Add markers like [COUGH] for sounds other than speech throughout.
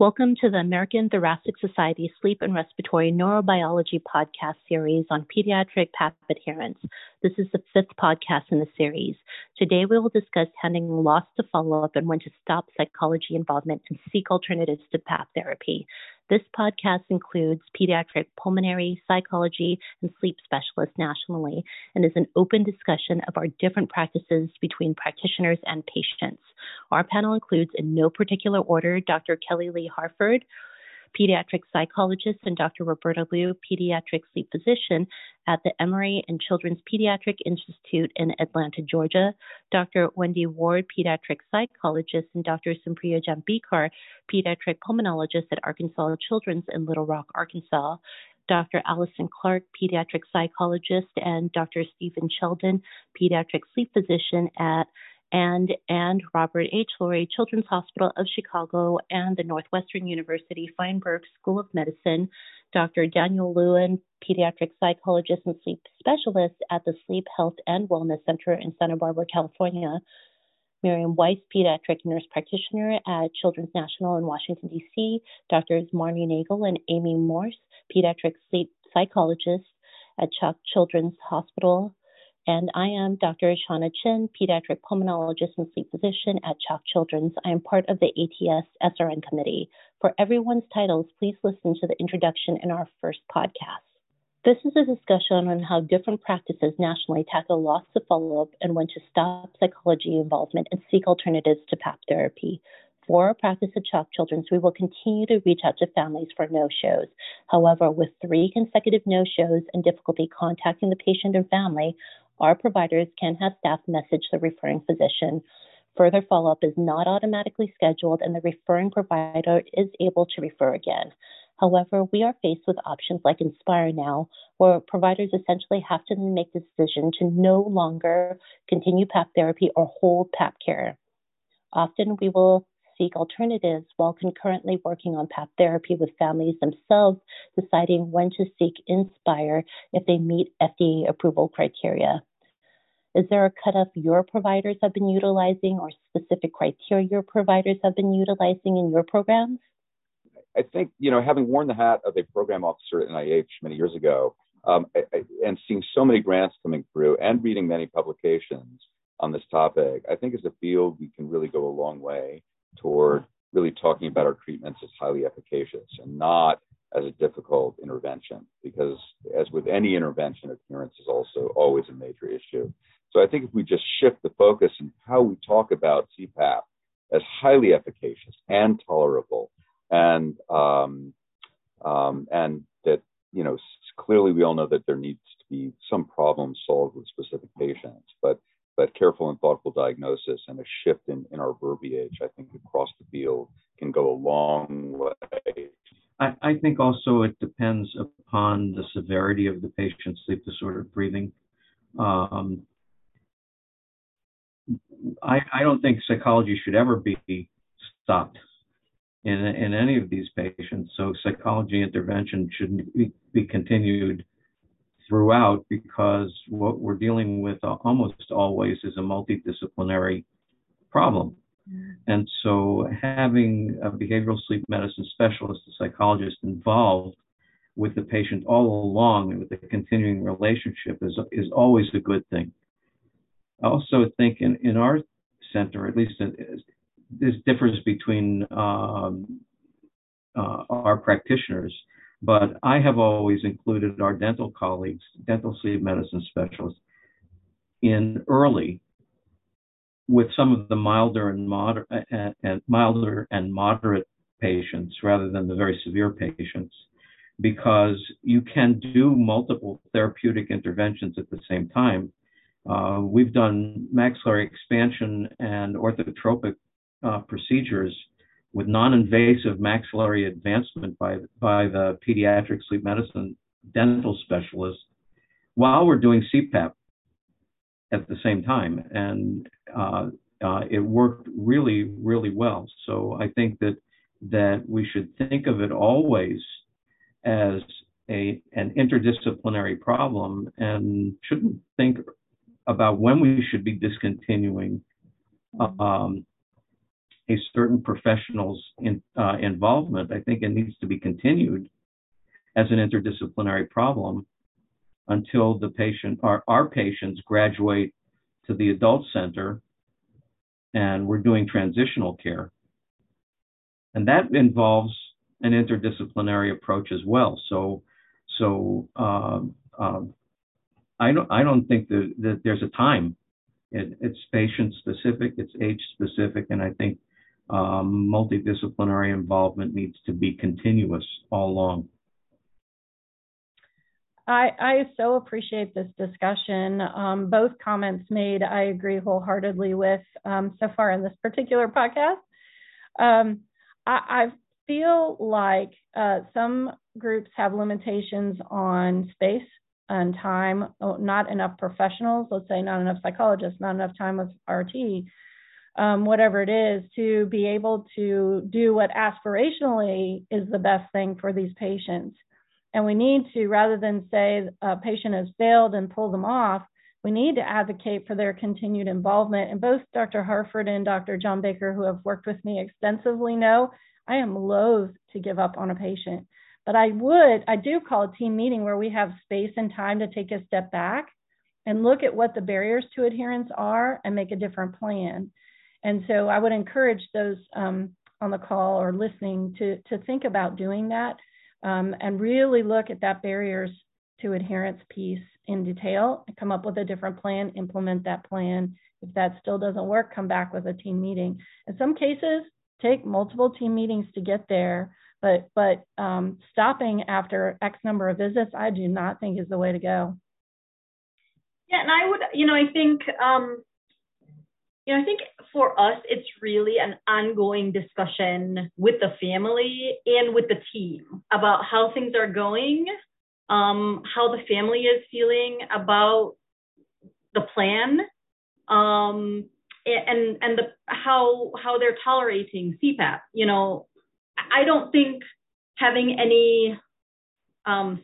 Welcome to the American Thoracic Society Sleep and Respiratory Neurobiology podcast series on pediatric PAP adherence. This is the fifth podcast in the series. Today we will discuss handling loss to follow up and when to stop psychology involvement and seek alternatives to PAP therapy. This podcast includes pediatric pulmonary, psychology, and sleep specialists nationally and is an open discussion of our different practices between practitioners and patients. Our panel includes, in no particular order, Dr. Kelly Lee Harford, pediatric psychologist, and Dr. Roberta Leu, pediatric sleep physician at the Emory and Children's Pediatric Institute in Atlanta, Georgia, Dr. Wendy Ward, pediatric psychologist, and Dr. Supriya Jambhekar, pediatric pulmonologist at Arkansas Children's in Little Rock, Arkansas, Dr. Allison Clark, pediatric psychologist, and Dr. Stephen Sheldon, pediatric sleep physician at and and Robert H. Lurie Children's Hospital of Chicago and the Northwestern University Feinberg School of Medicine, Dr. Daniel Lewin, pediatric psychologist and sleep specialist at the Sleep Health and Wellness Center in Santa Barbara, California, Miriam Weiss, pediatric nurse practitioner at Children's National in Washington, D.C., Drs. Marnie Nagel and Amy Morse, pediatric sleep psychologists at CHOC Children's Hospital and I am Dr. Shauna Chin, pediatric pulmonologist and sleep physician at CHOC Children's. I am part of the ATS SRN committee. For everyone's titles, please listen to the introduction in our first podcast. This is a discussion on how different practices nationally tackle loss of follow up and when to stop psychology involvement and seek alternatives to PAP therapy. For our practice at CHOC Children's, we will continue to reach out to families for no shows. However, with three consecutive no shows and difficulty contacting the patient and family, our providers can have staff message the referring physician. Further follow up is not automatically scheduled, and the referring provider is able to refer again. However, we are faced with options like Inspire Now, where providers essentially have to make the decision to no longer continue PAP therapy or hold PAP care. Often we will seek alternatives while concurrently working on PAP therapy with families themselves, deciding when to seek Inspire if they meet FDA approval criteria. Is there a cutoff your providers have been utilizing or specific criteria your providers have been utilizing in your programs? I think, you know, having worn the hat of a program officer at NIH many years ago um, and seeing so many grants coming through and reading many publications on this topic, I think as a field, we can really go a long way toward really talking about our treatments as highly efficacious and not as a difficult intervention because as with any intervention adherence is also always a major issue so I think if we just shift the focus in how we talk about CPAP as highly efficacious and tolerable, and um, um, and that you know clearly we all know that there needs to be some problem solved with specific patients, but but careful and thoughtful diagnosis and a shift in, in our verbiage, I think across the field can go a long way. I, I think also it depends upon the severity of the patient's sleep disordered breathing. Um, I, I don't think psychology should ever be stopped in in any of these patients. So psychology intervention should be, be continued throughout because what we're dealing with almost always is a multidisciplinary problem. And so having a behavioral sleep medicine specialist, a psychologist involved with the patient all along with the continuing relationship is is always a good thing. I also think in, in our center, at least this differs between um, uh, our practitioners, but I have always included our dental colleagues, dental sleep medicine specialists, in early with some of the milder and and, and milder and moderate patients rather than the very severe patients because you can do multiple therapeutic interventions at the same time. Uh, we've done maxillary expansion and orthotropic uh, procedures with non-invasive maxillary advancement by by the pediatric sleep medicine dental specialist while we're doing CPAP at the same time, and uh, uh, it worked really really well. So I think that that we should think of it always as a an interdisciplinary problem and shouldn't think about when we should be discontinuing um, a certain professional's in, uh, involvement, I think it needs to be continued as an interdisciplinary problem until the patient, our, our patients graduate to the adult center and we're doing transitional care. And that involves an interdisciplinary approach as well. So, so um, um, I don't I don't think that, that there's a time. It, it's patient specific, it's age specific, and I think um, multidisciplinary involvement needs to be continuous all along. I, I so appreciate this discussion. Um, both comments made, I agree wholeheartedly with um, so far in this particular podcast. Um, I, I, feel like uh, some groups have limitations on space and time, oh, not enough professionals, let's say not enough psychologists, not enough time with RT, um, whatever it is, to be able to do what aspirationally is the best thing for these patients. And we need to, rather than say a patient has failed and pull them off, we need to advocate for their continued involvement. And both Dr. Harford and Dr. Jambhekar, who have worked with me extensively, know I am loath to give up on a patient. But I would, I do call a team meeting where we have space and time to take a step back and look at what the barriers to adherence are and make a different plan. And so I would encourage those um, on the call or listening to, to think about doing that um, and really look at that barriers to adherence piece in detail and come up with a different plan, implement that plan. If that still doesn't work, come back with a team meeting. In some cases, take multiple team meetings to get there but but um, stopping after X number of visits, I do not think is the way to go. Yeah, and I would, you know, I think, um, you know, I think for us, it's really an ongoing discussion with the family and with the team about how things are going, um, how the family is feeling about the plan, um, and and the how how they're tolerating CPAP. You know, I don't think having any um,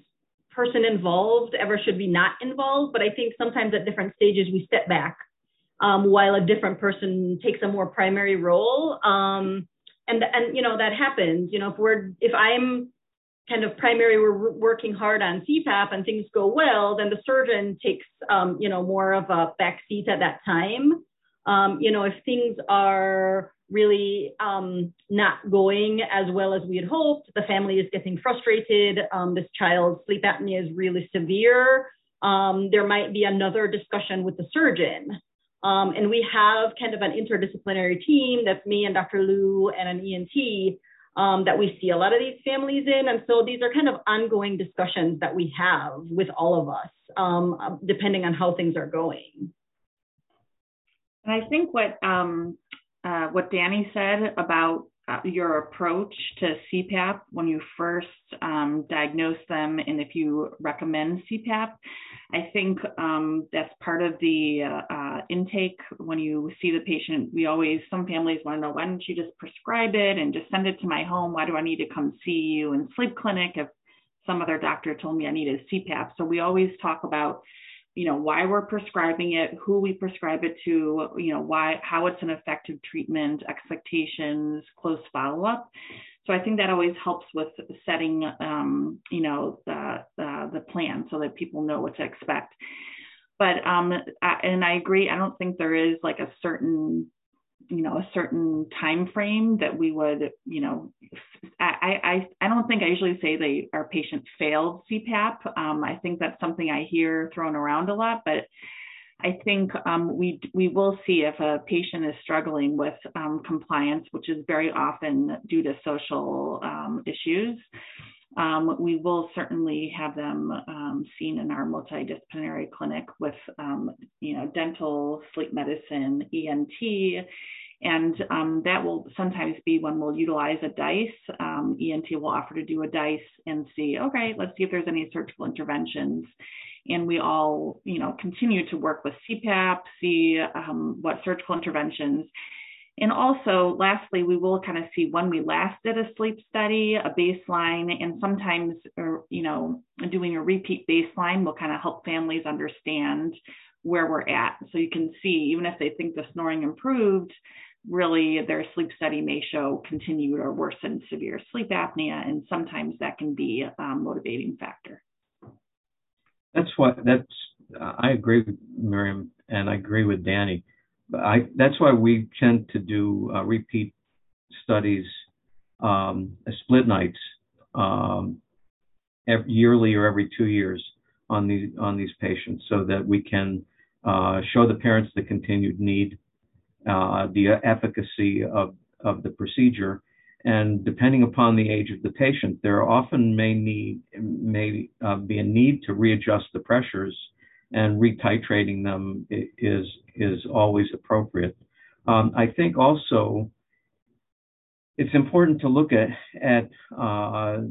person involved ever should be not involved, but I think sometimes at different stages we step back um, while a different person takes a more primary role. Um, and and you know that happens. You know if we're if I'm kind of primary, we're working hard on CPAP and things go well, then the surgeon takes um, you know more of a back seat at that time. Um, you know if things are really um, not going as well as we had hoped. The family is getting frustrated. Um, this child's sleep apnea is really severe. There might be another discussion with the surgeon. Um, and we have kind of an interdisciplinary team that's me and Dr. Leu and an ENT um, that we see a lot of these families in. And so these are kind of ongoing discussions that we have with all of us, um, depending on how things are going. And I think what um, uh, what Danny said about uh, your approach to CPAP when you first um, diagnose them and if you recommend CPAP. I think um, that's part of the uh, uh, intake when you see the patient. We always, some families want to know, why don't you just prescribe it and just send it to my home? Why do I need to come see you in sleep clinic if some other doctor told me I needed CPAP? So we always talk about you know why we're prescribing it who we prescribe it to you know why how it's an effective treatment expectations close follow-up so i think that always helps with setting um, you know the, the, the plan so that people know what to expect but um I, and i agree i don't think there is like a certain you know a certain time frame that we would you know I, I I don't think I usually say they our patients failed CPAP. Um, I think that's something I hear thrown around a lot, but I think um, we we will see if a patient is struggling with um, compliance, which is very often due to social um, issues. Um, we will certainly have them um, seen in our multidisciplinary clinic with, um, you know, dental, sleep medicine, ENT, and um, that will sometimes be when we'll utilize a DISE. Um, ENT will offer to do a DISE and see, okay, let's see if there's any surgical interventions. And we all, you know, continue to work with CPAP, see um, what surgical interventions. And also, lastly, we will kind of see when we last did a sleep study, a baseline, and sometimes, you know, doing a repeat baseline will kind of help families understand where we're at. So you can see, even if they think the snoring improved, really their sleep study may show continued or worsened severe sleep apnea, and sometimes that can be a motivating factor. That's why that's. I agree with Miriam, and I agree with Danny. I that's why we tend to do uh, repeat studies, um, split nights, um, every, yearly or every two years on these on these patients, so that we can uh, show the parents the continued need, uh, the efficacy of of the procedure, and depending upon the age of the patient, there often may need may uh, be a need to readjust the pressures and retitrating them is is always appropriate. Um, I think also it's important to look at at uh,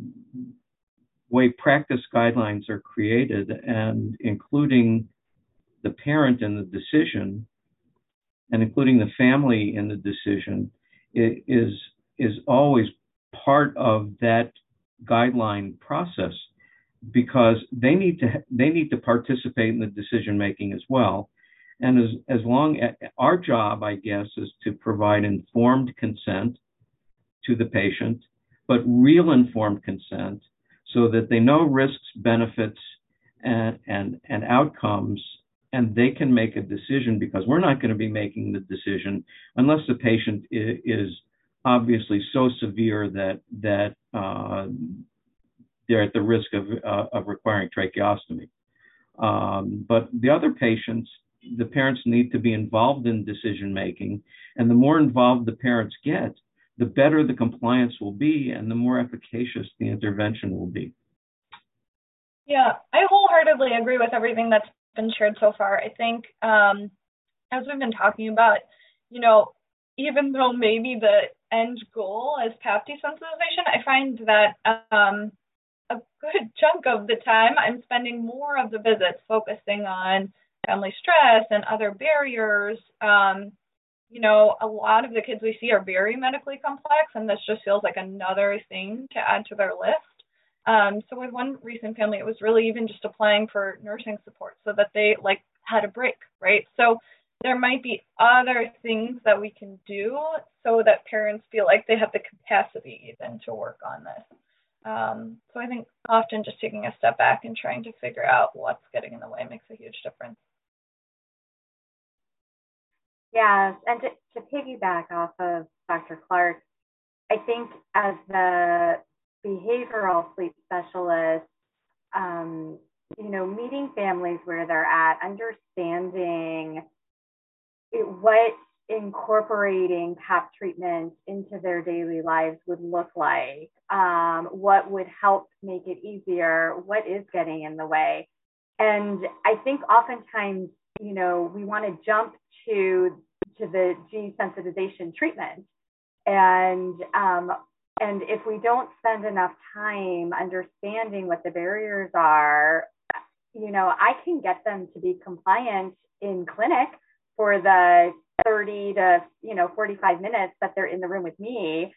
way practice guidelines are created and including the parent in the decision and including the family in the decision is is always part of that guideline process because they need to they need to participate in the decision making as well. And as as long as our job i guess is to provide informed consent to the patient but real informed consent so that they know risks benefits and and and outcomes and they can make a decision because we're not going to be making the decision unless the patient is obviously so severe that that uh, they're at the risk of, uh, of requiring tracheostomy. Um, but the other patients, the parents need to be involved in decision making, and the more involved the parents get, the better the compliance will be, and the more efficacious the intervention will be. Yeah, I wholeheartedly agree with everything that's been shared so far. I think, um, as we've been talking about, you know, even though maybe the end goal is PAP desensitization, I find that um, a good chunk of the time I'm spending more of the visits focusing on family stress and other barriers. Um, you know, a lot of the kids we see are very medically complex, and this just feels like another thing to add to their list. Um, so with one recent family, it was really even just applying for nursing support so that they like had a break, right? So there might be other things that we can do so that parents feel like they have the capacity even to work on this. Um, so I think often just taking a step back and trying to figure out what's getting in the way makes a huge difference. Yes, and to, to piggyback off of Dr. Clark, I think as the behavioral sleep specialist, um, you know, meeting families where they're at, understanding it, what incorporating PAP treatment into their daily lives would look like, um, what would help make it easier, what is getting in the way. And I think oftentimes, you know, we want to jump to to the desensitization treatment. And um, and if we don't spend enough time understanding what the barriers are, you know, I can get them to be compliant in clinic for the 30 to you know 45 minutes that they're in the room with me.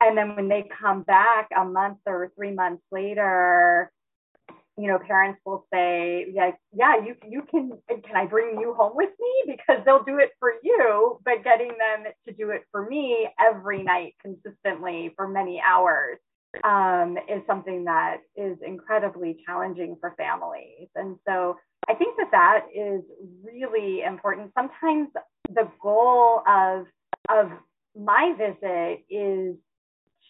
And then when they come back a month or three months later you know parents will say yeah yeah you you can can i bring you home with me? Because they'll do it for you. But getting them to do it for me every night consistently for many hours um, is something that is incredibly challenging for families. And so i think that that is really important. Sometimes the goal of of my visit is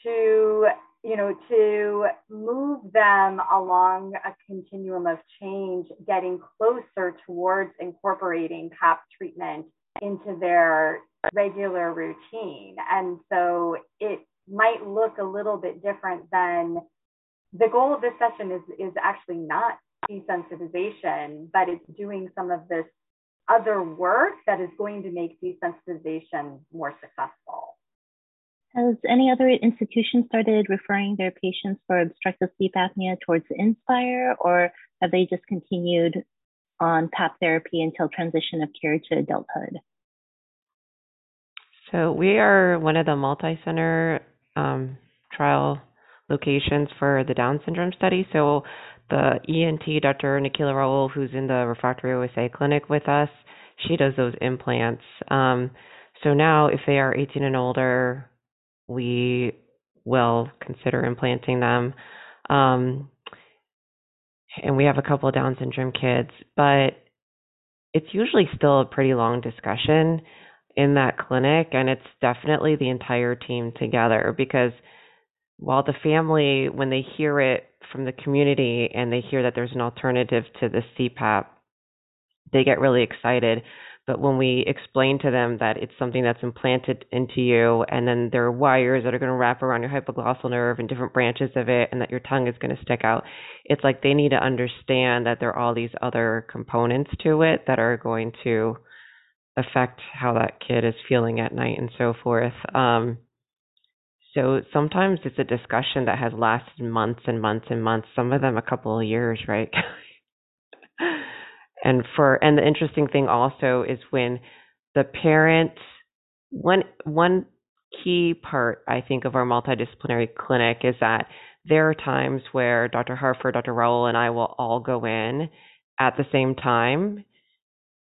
to you know to move them along a continuum of change getting closer towards incorporating pap treatment into their regular routine. And so it might look a little bit different than the goal of this session is is actually not desensitization but it's doing some of this other work that is going to make desensitization more successful. Has any other institution started referring their patients for obstructive sleep apnea towards Inspire, or have they just continued on PAP therapy until transition of care to adulthood? So we are one of the multi-center um, trial locations for the Down syndrome study. So the ENT, Dr. Nikhila Raol, who's in the refractory OSA clinic with us, she does those implants. Um, so now, if they are 18 and older, we will consider implanting them. Um, and we have a couple of Down syndrome kids, but it's usually still a pretty long discussion in that clinic, and it's definitely the entire team together because while the family, when they hear it from the community and they hear that there's an alternative to the CPAP, they get really excited. But when we explain to them that it's something that's implanted into you, and then there are wires that are going to wrap around your hypoglossal nerve and different branches of it, and that your tongue is going to stick out, it's like they need to understand that there are all these other components to it that are going to affect how that kid is feeling at night and so forth. Um, so sometimes it's a discussion that has lasted months and months and months, some of them a couple of years, right? [LAUGHS] and for and the interesting thing also is when the parent one one key part I think of our multidisciplinary clinic is that there are times where Dr. Harford, Dr. Raol, and I will all go in at the same time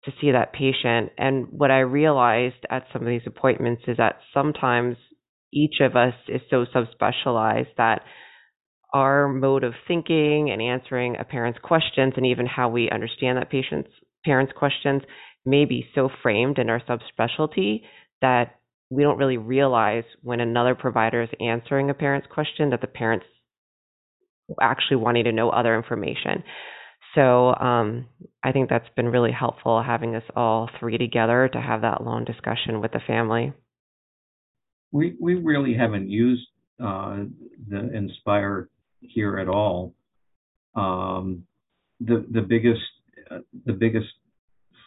to see that patient. And what I realized at some of these appointments is that sometimes each of us is so subspecialized that our mode of thinking and answering a parent's questions and even how we understand that patient's parents' questions may be so framed in our subspecialty that we don't really realize when another provider is answering a parent's question that the parent's actually wanting to know other information. So um, I think that's been really helpful having us all three together to have that long discussion with the family. We we really haven't used uh, the Inspire here at all. Um, the the biggest uh, the biggest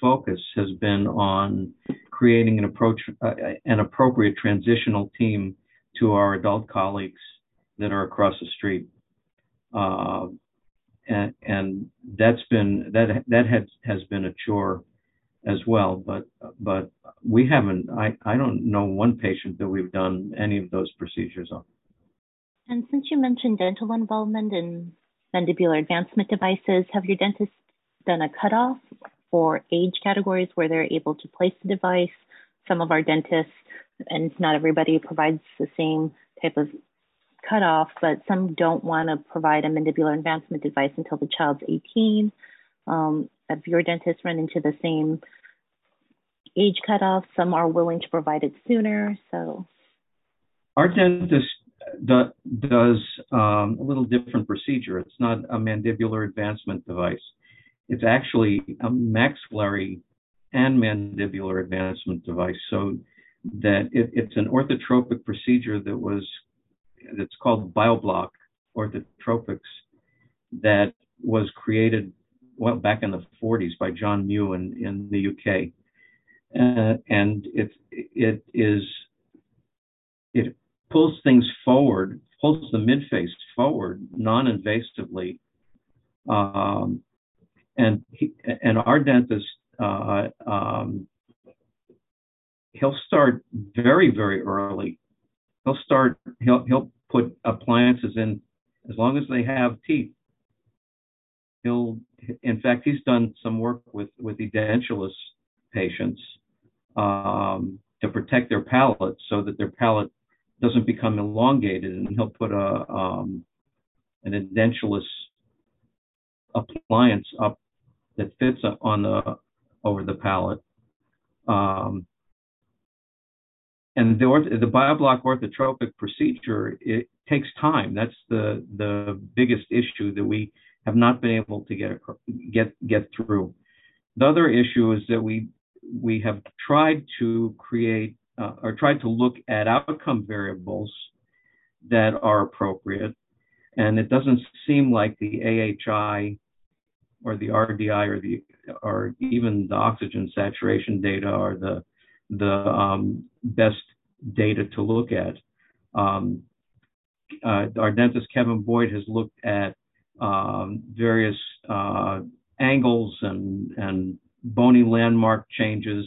focus has been on creating an approach uh, an appropriate transitional team to our adult colleagues that are across the street. And, and that's been that that has has been a chore as well. But but we haven't. I I don't know one patient that we've done any of those procedures on. And since you mentioned dental involvement in mandibular advancement devices, have your dentists done a cutoff for age categories where they're able to place the device? Some of our dentists, and not everybody provides the same type of cutoff, but some don't want to provide a mandibular advancement device until the child's 18. Um, have your dentist run into the same age cutoff? Some are willing to provide it sooner. So, our dentist do, does um, a little different procedure. It's not a mandibular advancement device. It's actually a maxillary and mandibular advancement device. So that it, it's an orthotropic procedure that was that's called Biobloc orthotropics that was created well back in the 40s by John Mew in, in the UK, uh, and it it is it pulls things forward, pulls the midface forward non-invasively. Um, and and our dentist, uh, um, he'll start very very early. He'll start. He'll he'll put appliances in as long as they have teeth. He'll, in fact, he's done some work with with edentulous patients um, to protect their palate so that their palate doesn't become elongated, and he'll put a um, an edentulous appliance up that fits on the over the palate. Um, and the, orth- the Biobloc orthotropic procedure it takes time. That's the the biggest issue that we have not been able to get get get through. The other issue is that we we have tried to create uh, or tried to look at outcome variables that are appropriate. And it doesn't seem like the AHI or the RDI or the or even the oxygen saturation data are the the um, best data to look at. Um, uh, our dentist Kevin Boyd has looked at um, various uh, angles and and bony landmark changes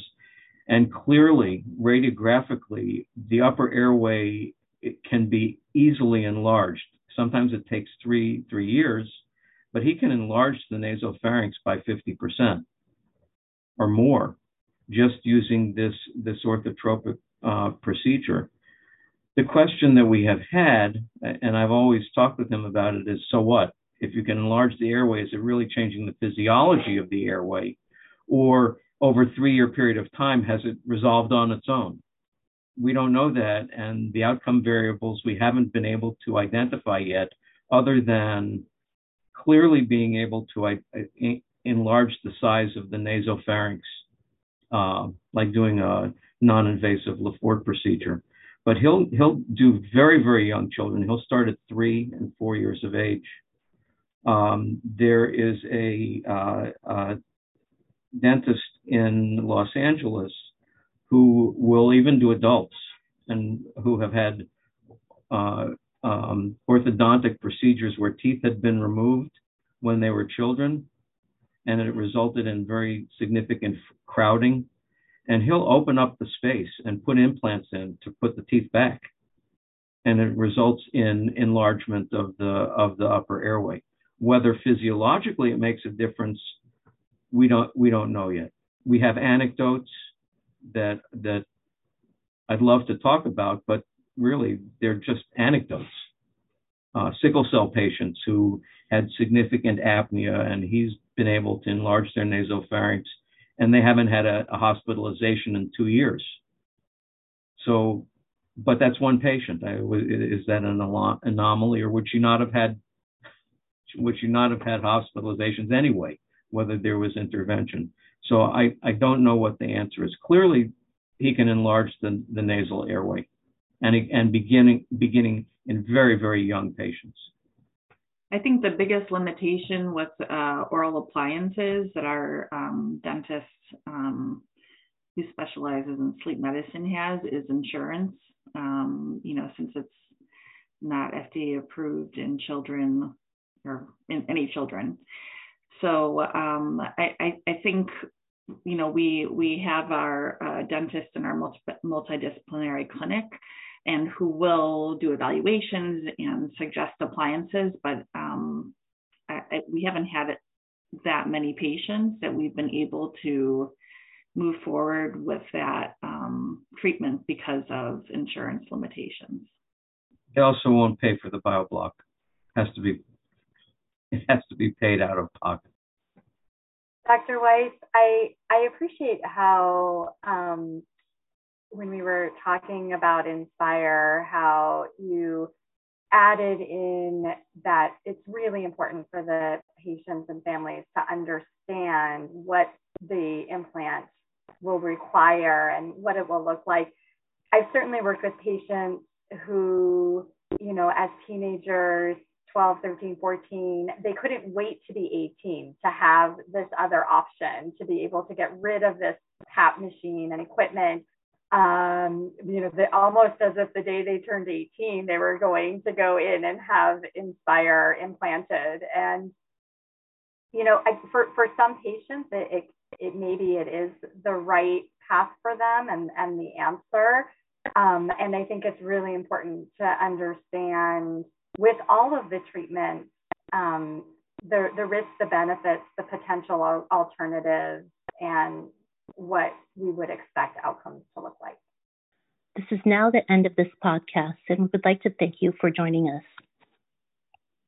and clearly, radiographically, the upper airway can be easily enlarged. Sometimes it takes three three years, but he can enlarge the nasopharynx by 50% or more. Just using this this orthotropic uh, procedure. The question that we have had, and I've always talked with him about it, is so what? If you can enlarge the airway, is it really changing the physiology of the airway? Or over a three year period of time, has it resolved on its own? We don't know that. And the outcome variables we haven't been able to identify yet, other than clearly being able to enlarge the size of the nasopharynx, uh, like doing a non-invasive Lefort procedure. But he'll he'll do very very young children. He'll start at three and four years of age. Um, there is a, uh, a dentist in Los Angeles who will even do adults and who have had uh, um, orthodontic procedures where teeth had been removed when they were children, and it resulted in very significant crowding. And he'll open up the space and put implants in to put the teeth back, and it results in enlargement of the of the upper airway. Whether physiologically it makes a difference, we don't we don't know yet. We have anecdotes that that I'd love to talk about, but really they're just anecdotes. Uh, sickle cell patients who had significant apnea, and he's been able to enlarge their nasopharynx, and they haven't had a, a hospitalization in two years. So, but that's one patient. I, is that an anomaly, or would she not have had? Would she not have had hospitalizations anyway, whether there was intervention? So I, I don't know what the answer is. Clearly, he can enlarge the, the nasal airway and, and beginning, beginning in very, very young patients. I think the biggest limitation with uh, oral appliances that our um, dentist um, who specializes in sleep medicine has is insurance. Um, you know, since it's not FDA approved in children or in any children. So um, I, I, I, think you know we we have our uh, dentist in our multi- multidisciplinary clinic and who will do evaluations and suggest appliances, but um, I, I, we haven't had it, that many patients that we've been able to move forward with that um, treatment because of insurance limitations. They also won't pay for the biobloc. It has to be it has to be paid out of pocket. Dr. Weiss, I I appreciate how um, when we were talking about Inspire, how you added in that it's really important for the patients and families to understand what the implant will require and what it will look like. I've certainly worked with patients who, you know, as teenagers, 12, 13, 14, they couldn't wait to be 18 to have this other option, to be able to get rid of this tap machine and equipment um, you know, the, almost as if the day they turned 18, they were going to go in and have Inspire implanted. And, you know, I, for, for some patients, it, it, it maybe it is the right path for them and, and the answer. Um, and I think it's really important to understand with all of the treatments, um, the, the risks, the benefits, the potential alternatives, and what we would expect outcomes to look like. This is now the end of this podcast, and we would like to thank you for joining us.